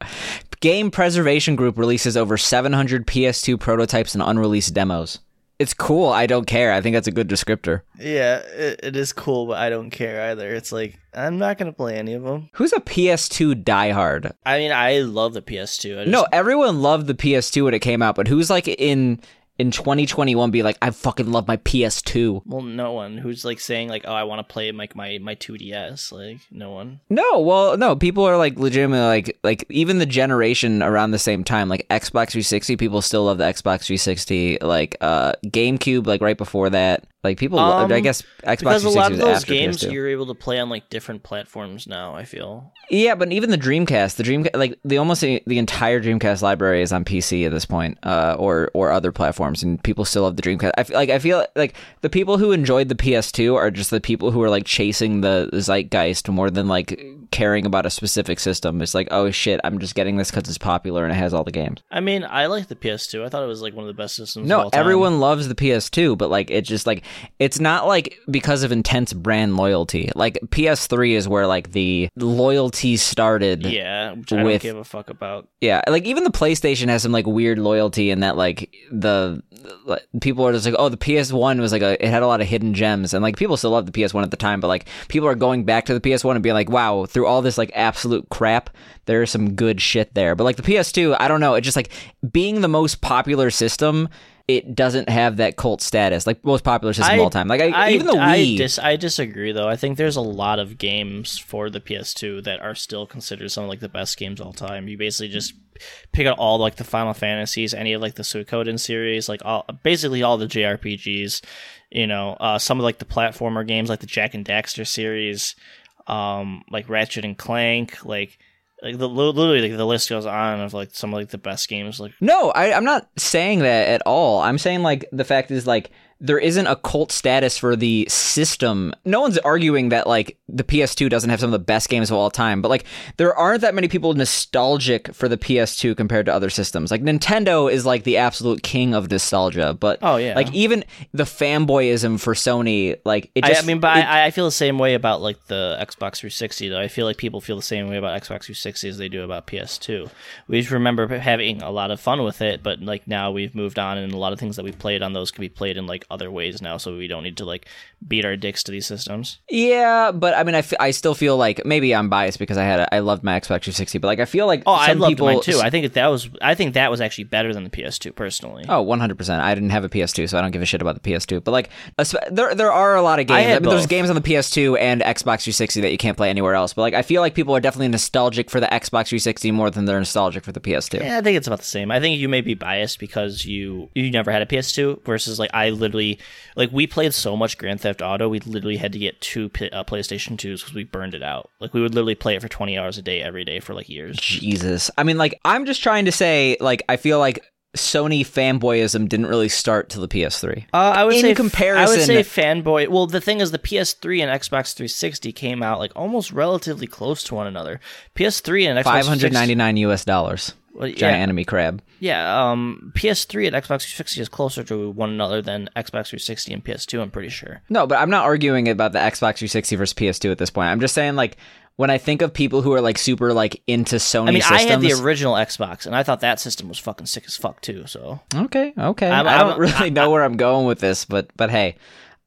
Game Preservation Group releases over 700 PS2 prototypes and unreleased demos. It's cool. I don't care. I think that's a good descriptor. Yeah, it, it is cool, but I don't care either. It's like I'm not gonna play any of them. Who's a PS2 diehard? I mean, I love the PS2. I just, No, everyone loved the PS2 when it came out, but who's like in in 2021 be like, I fucking love my PS2. well, no one who's like saying like, oh, I want to play like my my 2DS. Like, no one. No, well, no, people are like legitimately like like even the generation around the same time, like Xbox 360, people still love the Xbox 360. Like uh GameCube, like right before that, like people. Um, I guess Xbox Because a lot of those games PS2. you're able to play on like different platforms now. I feel. Yeah, but even the Dreamcast, the Dreamcast, like the almost the, the entire Dreamcast library is on PC at this point, uh, or or other platforms, and people still love the Dreamcast. I feel like I feel like the people who enjoyed the PS2 are just the people who are like chasing the zeitgeist more than like caring about a specific system. It's like, oh shit, I'm just getting this because it's popular and it has all the games. I mean, I like the PS2. I thought it was like one of the best systems. of No, all time. everyone loves the PS2, but like it's just like it's not like because of intense brand loyalty. Like PS3 is where like the loyalty started. Yeah, which I don't give a fuck about. Yeah, like even the PlayStation has some like weird loyalty in that like the like, people are just like, oh, the PS1 was like a it had a lot of hidden gems, and like people still love the PS1 at the time, but like people are going back to the PS1 and being like, wow, through all this like absolute crap, there's some good shit there. But like the PS2, I don't know, it just like being the most popular system. It doesn't have that cult status, like most popular system of all time. Like I, even the Wii, I, dis- I disagree though. I think there's a lot of games for the PS2 that are still considered some of like the best games of all time. You basically just pick out all like the Final Fantasies, any of like the Suikoden series, like all basically all the JRPGs. You know, uh, some of like the platformer games, like the Jak and Daxter series, um, like Ratchet and Clank, like. Like the literally, like, the list goes on of like some of like the best games. Like No, I, I'm not saying that at all. I'm saying like the fact is like there isn't a cult status for the system. No one's arguing that like the PS2 doesn't have some of the best games of all time, but like there aren't that many people nostalgic for the PS2 compared to other systems. Like Nintendo is like the absolute king of nostalgia, but Oh, yeah. like even the fanboyism for Sony, like it I, I mean, but it- I, I feel the same way about like the Xbox 360. Though I feel like people feel the same way about Xbox 360 as they do about PS2. We just remember having a lot of fun with it, but like now we've moved on, and a lot of things that we played on those can be played in like other ways now, so we don't need to like beat our dicks to these systems. Yeah, but I mean, I, f- I still feel like maybe I'm biased because I had a, I loved my Xbox 360, but like I feel like Oh, I loved people mine too. I think that was I think that was actually better than the PS2 personally. Oh, 100%. I didn't have a PS2, so I don't give a shit about the PS2. But like there there are a lot of games. I, had mean, there's games on the PS2 and Xbox 360 that you can't play anywhere else. But like I feel like people are definitely nostalgic for the Xbox 360 more than they're nostalgic for the PS2. Yeah, I think it's about the same. I think you may be biased because you you never had a PS2 versus like I literally like we played so much Grand Theft Auto, we literally had to get two uh, PlayStation 2s because we burned it out. Like we would literally play it for 20 hours a day every day for like years. Jesus. I mean like I'm just trying to say like I feel like Sony fanboyism didn't really start to the PS3. Uh, I would In say comparison- I would say fanboy. Well, the thing is, the PS3 and Xbox 360 came out like almost relatively close to one another. PS3 and Xbox 599 US dollars. Well, Giant yeah. enemy crab. Yeah, um, PS3 and Xbox 360 is closer to one another than Xbox 360 and PS2. I'm pretty sure. No, but I'm not arguing about the Xbox 360 versus PS2 at this point. I'm just saying like when I think of people who are like super like into Sony I mean, systems, I had the original Xbox, and I thought that system was fucking sick as fuck too. So Okay, okay. I'm- I do not really know where I'm going with this, but but hey,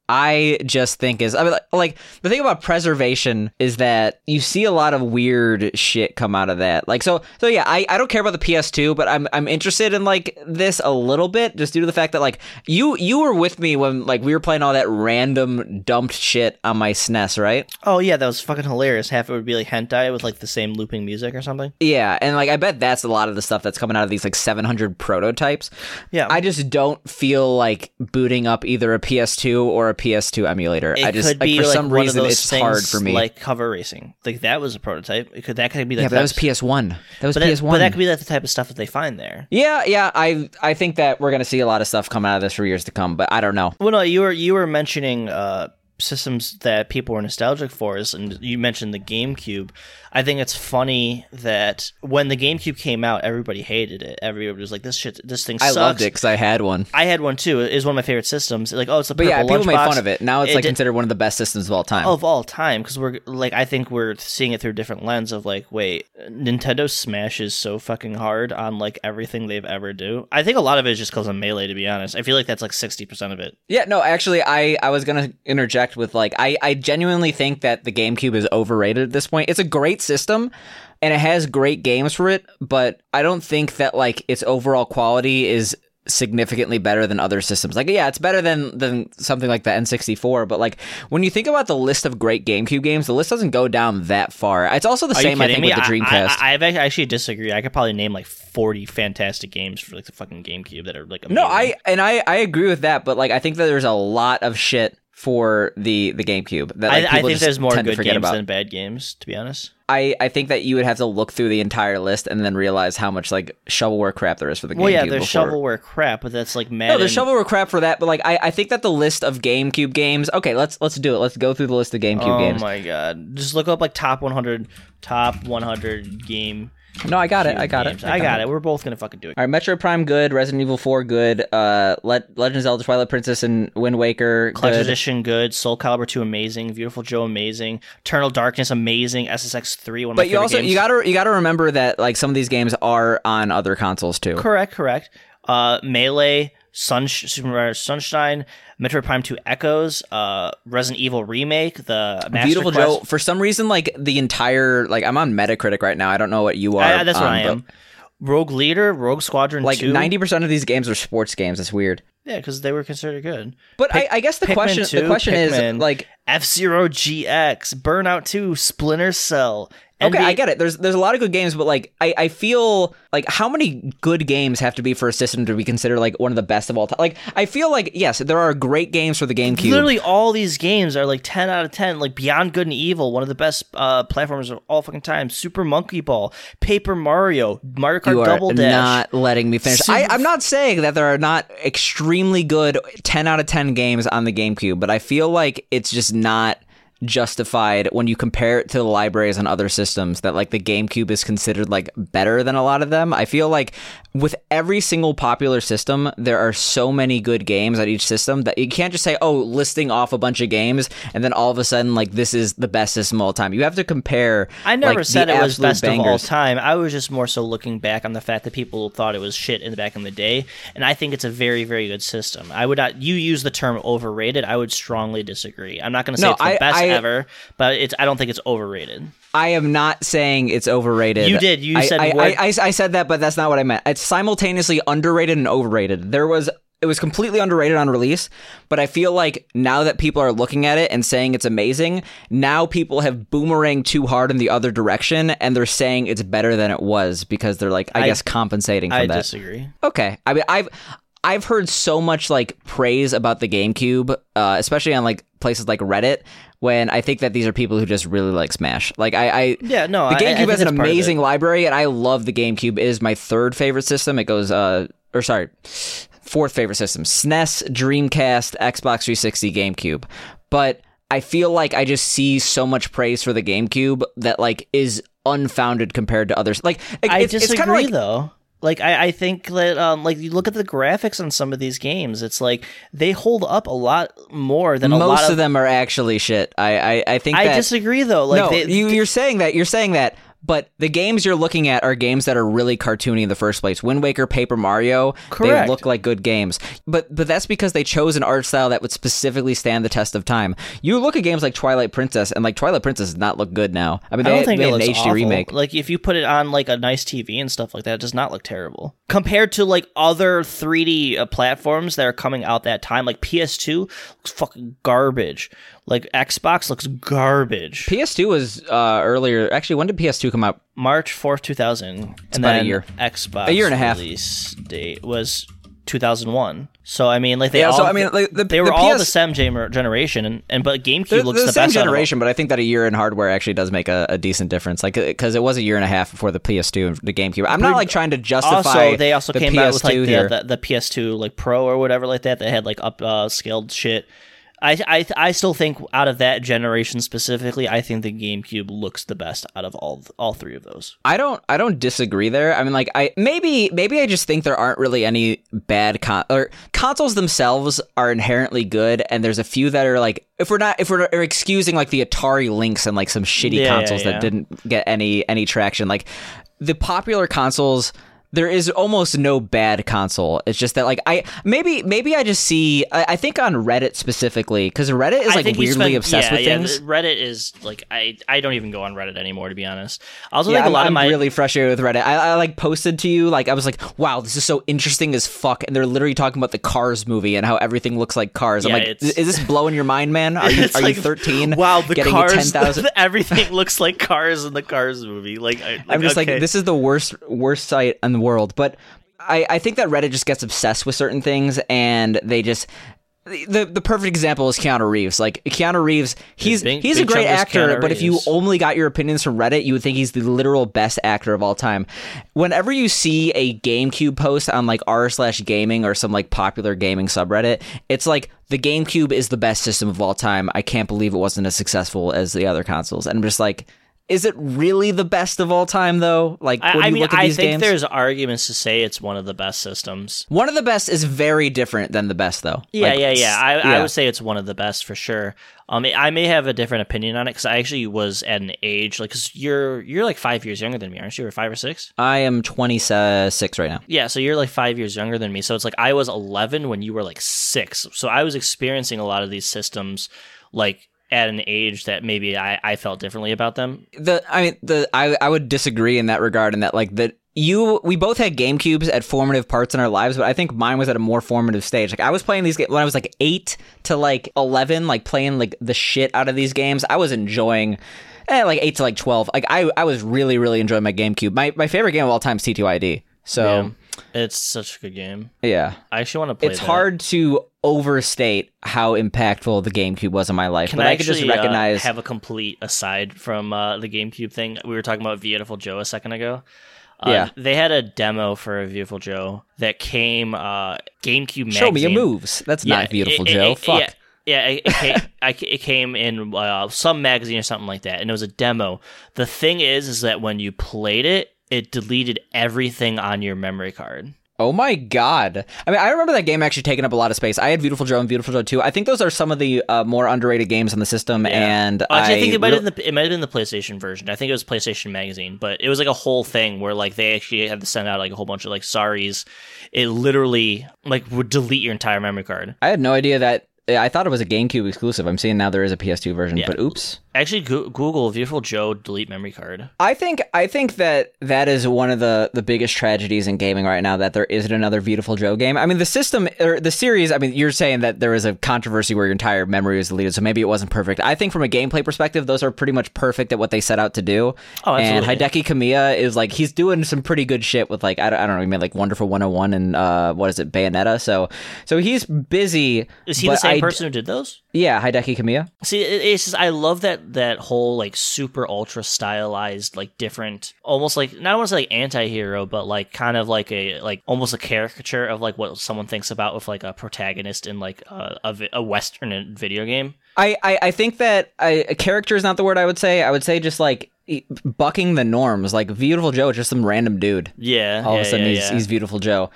I just think is I mean like, the thing about preservation is that you see a lot of weird shit come out of that. Like so so yeah, I, I don't care about the PS2, but I'm I'm interested in like this a little bit just due to the fact that like you you were with me when like we were playing all that random dumped shit on my SNES, right? Oh yeah, that was fucking hilarious. Half it would be like hentai with like the same looping music or something. Yeah, and like I bet that's a lot of the stuff that's coming out of these like 700 prototypes. Yeah. I just don't feel like booting up either a PS2 or a PS2 emulator. It I just could like, be for like some reason it's things hard for me. like cover racing. Like that was a prototype. It could that could be the yeah, that was PS1. That was But PS1. but that could be like the type of stuff that they find there. yeah, yeah. I I think that we're gonna see a lot of stuff come out of this for years to come, but I don't know. Well, no, you were you were mentioning uh, systems that people were nostalgic for, is- and you mentioned the GameCube. I think it's funny that when the GameCube came out, everybody hated it. Everybody was like, "This shit, this thing Sucks. I loved it because I had one. I had one too. It is one of my favorite systems. Like, oh, it's a But yeah, purple people made fun of it. Now it's It like did- considered one of the best systems of all time. of all time because we're like I think we're seeing it through a different lens of like wait Nintendo smashes so fucking hard on like everything they've ever do. I think a lot of it is just because of melee. To be honest, I feel like that's like sixty percent of it. Yeah, no, actually, I, I was gonna interject with like I, I genuinely think that the GameCube is overrated at this point. It's a great system, and it has great games for it, but I don't think that like its overall quality is significantly better than other systems. Like, yeah, it's better than than something like the N64, but like when you think about the list of great GameCube games, the list doesn't go down that far. It's also the Are same, I think, me? with the Dreamcast. I, I, I've actually disagree. I could probably name like forty fantastic games for like the fucking GameCube that are like amazing. No, I and I I agree with that, but like I think that there's a lot of shit for the the GameCube that like, I, I think there's more good games about. than bad games. To be honest, I, I think that you would have to look through the entire list and then realize how much like shovelware crap there is for the GameCube. well, yeah, there's before- shovelware crap, but that's like No, there's shovelware crap for that, but like I, I think that the list of GameCube games. Okay, let's let's do it. Let's go through the list of GameCube Oh games. Oh my god! Just look up like top 100, top 100 game. No, I got it. I got it. I got it. We're both gonna fucking do it. All right, Metroid Prime good, Resident Evil 4 good, uh, Le- Legend of Zelda Twilight Princess and Wind Waker Collector's good. Edition, good. Soul Calibur 2, amazing. Beautiful Joe, amazing. Eternal Darkness, amazing. SSX 3, one of But you also games. you gotta you gotta remember that like some of these games are on other consoles too. Correct, correct. Uh, Melee, Sunsh- Super Mario Sunshine, Metroid Prime 2 Echoes, uh, Resident Evil Remake, the Master Beautiful Quest. Joe. For some reason, like the entire like I'm on Metacritic right now. I don't know what you are. I- that's what I am. Rogue Leader, Rogue Squadron Like ninety percent of these games are sports games. It's weird. Yeah, because they were considered good. But I, I guess the Pikmin question 2, the question Pikmin, is like F Zero GX, Burnout 2, Splinter Cell. Okay, I get it. There's there's a lot of good games, but like I, I feel like how many good games have to be for a system to be considered like one of the best of all time? Like I feel like yes, there are great games for the GameCube. Literally, all these games are like 10 out of 10. Like Beyond Good and Evil, one of the best uh, platformers of all fucking time. Super Monkey Ball, Paper Mario, Mario Kart you are Double Dash. not letting me finish. I, I'm not saying that there are not extremely good 10 out of 10 games on the GameCube, but I feel like it's just not justified when you compare it to the libraries on other systems that like the GameCube is considered like better than a lot of them. I feel like with every single popular system, there are so many good games on each system that you can't just say, "Oh, listing off a bunch of games," and then all of a sudden, like this is the best system of all time. You have to compare. I never like, said it was best of all time. I was just more so looking back on the fact that people thought it was shit in the back in the day, and I think it's a very, very good system. I would not. You use the term overrated. I would strongly disagree. I'm not going to say No, it's the I- best I- ever, but it's. I don't think it's overrated. I am not saying it's overrated. You did. You I, said I, I, I, I said that, but that's not what I meant. It's simultaneously underrated and overrated. There was it was completely underrated on release, but I feel like now that people are looking at it and saying it's amazing, now people have boomeranged too hard in the other direction, and they're saying it's better than it was because they're like, I, I- guess, compensating for I that. disagree. Okay. I mean, I've I've heard so much like praise about the GameCube, uh, especially on like places like Reddit. When I think that these are people who just really like Smash. Like I, I Yeah, no, I- the I GameCube has an that's part of amazing library, and I love the GameCube. It is my third favorite system. It goes, uh, or sorry, fourth favorite system: SNES, Dreamcast, Xbox 360, GameCube. But I feel like I just see so much praise for the GameCube that like is unfounded compared to others. Like it- I it's, it's disagree kind of like though. Like I, I think that um like you look at the graphics on some of these games, it's like they hold up a lot more than a lot most of, of them are actually shit. I I, I think I that, disagree though. Like no, they, you, you're saying that you're saying that, but the games you're looking at are games that are really cartoony in the first place. Wind Waker, Paper Mario, Correct. they look like good games, but but that's because they chose an art style that would specifically stand the test of time. You look at games like Twilight Princess, and like Twilight Princess does not look good now. I mean, I they, don't think they it had looks an HD awful. remake. Like if you put it on like a nice TV and stuff like that, it does not look terrible compared to like other 3D uh, platforms that are coming out that time. Like PS2 looks fucking garbage. Like Xbox looks garbage. PS2 was uh, earlier. Actually, when did PS2 come out? March fourth, two thousand, and about a year. Xbox A year and a half. release date was two thousand one. So I mean, like they Yeah, all so, I mean, like, the- they the were all the same generation, and, and but GameCube They're, looks the, the same generation, but I think that a year in hardware actually does make a, a decent difference. Like, because it was a year and a half before the PS2 and the GameCube. I'm not like trying to justify. also they also the came PS2 out with like the, the, the PS2 like Pro or whatever like that They had like up uh, scaled shit. I, I I still think out of that generation specifically, I think the GameCube looks the best out of all all three of those. I don't I don't disagree there. I mean like I maybe maybe I just think there aren't really any bad con or consoles themselves are inherently good and there's a few that are like if we're not if we're excusing like the Atari Lynx and like some shitty Yeah, yeah, consoles yeah. that didn't get any any traction like the popular consoles there is almost no bad console. It's just that like I maybe maybe I just see I, I think on Reddit specifically because Reddit is like weirdly spend- obsessed yeah, with yeah, things. Reddit is like I I don't even go on Reddit anymore to be honest. I also Yeah, think a I'm, lot I'm of my really frustrated with Reddit. I, I like posted to you like I was like, "Wow, this is so interesting as fuck," and they're literally talking about the Cars movie and how everything looks like Cars. I'm like, it's- "Is this blowing your mind, man? Are you are like, you 13? Wow, the getting cars, ten thousand? everything looks like cars in the Cars movie. Like, I, like I'm just okay. like, this is the worst worst site in the world. But I, I think that Reddit just gets obsessed with certain things, and they just. The the perfect example is Keanu Reeves. Like Keanu Reeves, he's big- he's a great actor, but if you only got your opinions from Reddit, you would think he's the literal best actor of all time. Whenever you see a GameCube post on like r slash gaming or some like popular gaming subreddit, it's like the GameCube is the best system of all time. I can't believe it wasn't as successful as the other consoles. And I'm just like, is it really the best of all time though? Like when I, I you mean, look at I think games, there's arguments to say it's one of the best systems. one of the best is very different than the best though. Yeah, Like, yeah, yeah. I, I would say it's one of the best for sure. Um, I may have a different opinion on it because I actually was at an age like, cause you're you're like five years younger than me, aren't you? Or five or six? I am 26 right now. Yeah, so you're like five years younger than me. So it's like I was 11 when you were like six. So I was experiencing a lot of these systems like at an age that maybe I, I felt differently about them. the I mean the I I would disagree in that regard in that like that you we both had GameCubes at formative parts in our lives, but I think mine was at a more formative stage. Like I was playing these games when I was like eight to like eleven, like playing like the shit out of these games. I was enjoying. Eh, like eight to like twelve. Like I, I was really, really enjoying my GameCube. My my favorite game of all time is TTYD. So It's such a good game. yeah, I actually want to play it. it's that. hard to overstate how impactful the GameCube was in my life. Can but I, I, could just uh, recognize. have a complete aside from uh, the GameCube thing? We were talking about Beautiful Joe a second ago. Uh, Yeah. they had a demo for a Beautiful Joe that came uh, GameCube magazine. Show me your moves. That's not beautiful, it- Joe. it- Fuck. yeah, Yeah, it, it, came, I, it came in uh, some magazine or something like that, and it was a demo. The thing is, is that when you played it, it deleted everything on your memory card. Oh my god! I mean, I remember that game actually taking up a lot of space. I had Beautiful Joe and Beautiful Joe 2. I think those are some of the uh, more underrated games on the system. And Actually, I, I, think it might re- have been the, it might have been the PlayStation version. I think it was PlayStation Magazine, but it was like a whole thing where like they actually had to send out like a whole bunch of like sorries. It literally like would delete your entire memory card. I had no idea that. I thought it was a GameCube exclusive. I'm seeing now there is a PS2 version, Yeah. but oops. Actually, Go- Google Beautiful Joe delete memory card. I think I think that that is one of the the biggest tragedies in gaming right now that there isn't another Beautiful Joe game. I mean, the system or the series. I mean, you're saying that there was a controversy where your entire memory was deleted, so maybe it wasn't perfect. I think from a gameplay perspective, those are pretty much perfect at what they set out to do. Oh, absolutely. and. Hideki Kamiya is like he's doing some pretty good shit with like I don't, I don't know, he made like Wonderful 101 and uh what is it Bayonetta. So so he's busy. Is he the same I- person who did those? Yeah, Hideki Kamiya. See, it's just I love that that whole like super ultra stylized, like different, almost like not want to say like anti-hero, but like kind of like a like almost a caricature of like what someone thinks about with like a protagonist in like a a, a western video game. I, I, I think that I, a character is not the word I would say. I would say just like bucking the norms. Like Beautiful Joe is just some random dude. Yeah, All yeah, of a sudden yeah, he's yeah. he's Beautiful Joe.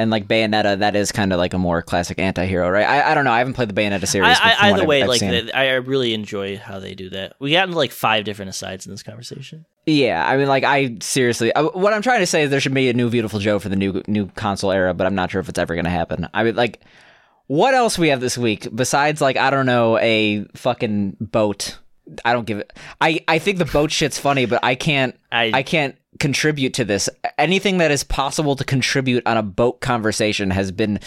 And like Bayonetta, that is kind of like a more classic anti-hero, right? I, I don't know. I haven't played the Bayonetta series. I, I, either I've- way, I've like the, I really enjoy how they do that. We got into like five different asides in this conversation. yeah. I mean, like I seriously, uh, what I'm trying to say is there should be a new Beautiful Joe for the new new console era, but I'm not sure if it's ever going to happen. I mean, like, what else we have this week besides like I don't know a fucking boat. I don't give it. I I think the boat shit's funny, but I can't. I- I, can't contribute to this. Anything that is possible to contribute on a boat conversation has been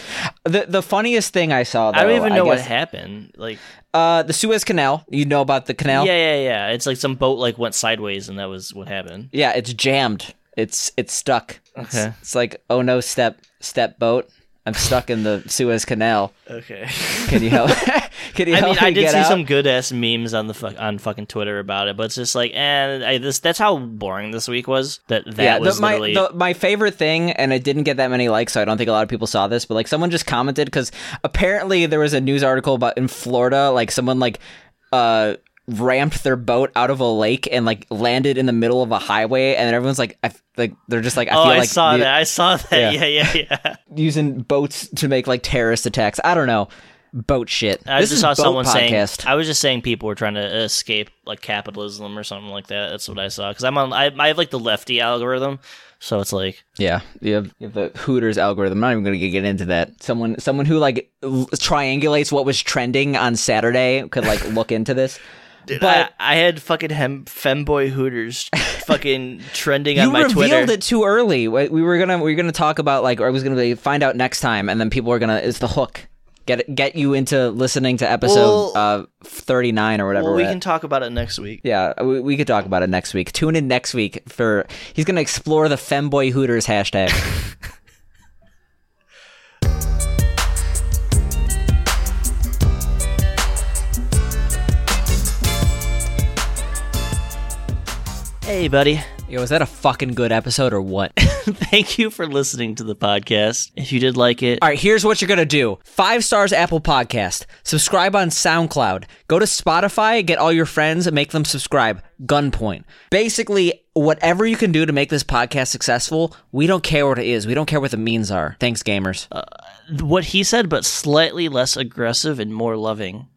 the the funniest thing I saw. Though, I don't even know what happened. Like, Uh, the Suez Canal. You know about the canal? yeah, yeah, yeah. It's like some boat like went sideways, and that was what happened. Yeah, it's jammed. It's it's stuck. It's, Okay. it's like oh no, step step boat. I'm stuck in the Suez Canal. Okay. Can you help? Can you I mean, me I did see out? some good ass memes on the fuck on fucking Twitter about it, but it's just like, and I this that's how boring this week was. That that yeah, was the, my the, my favorite thing, and it didn't get that many likes, so I don't think a lot of people saw this. But like, someone just commented because apparently there was a news article about in Florida, like someone like uh ramped their boat out of a lake and like landed in the middle of a highway, and everyone's like, I, like they're just like, I oh, feel I like saw the- that. I saw that. Yeah. Yeah, yeah, yeah. using boats to make like terrorist attacks. I don't know. Boat shit. I this just saw someone podcast. saying. I was just saying people were trying to escape like capitalism or something like that. That's what I saw because I'm on. I, I have like the lefty algorithm, so it's like Yeah, you have, you have the Hooters algorithm. I'm not even going to get into that. Someone, someone who like l- triangulates what was trending on Saturday could like look into this. But I, I had fucking hem, femboy hooters fucking trending on my Twitter. You revealed it too early. We we were gonna we were gonna talk about like or I was gonna find out next time, and then people were gonna it's the hook. Get get you into listening to episode Well- uh 39 or whatever. well, we at. can talk about it next week. Yeah, we, we could talk about it next week. Tune in next week for he's gonna explore the femboy hooters hashtag. Hey, buddy. Yo, is that a fucking good episode or what? Thank you for listening to the podcast. If you did like it, All right, here's what you're going to do. Five stars Apple Podcast. Subscribe on SoundCloud. Go to Spotify, get all your friends, and make them subscribe. Gunpoint. Basically, whatever you can do to make this podcast successful, we don't care what it is. We don't care what the means are. Thanks, gamers. Uh, what he said, but slightly less aggressive and more loving.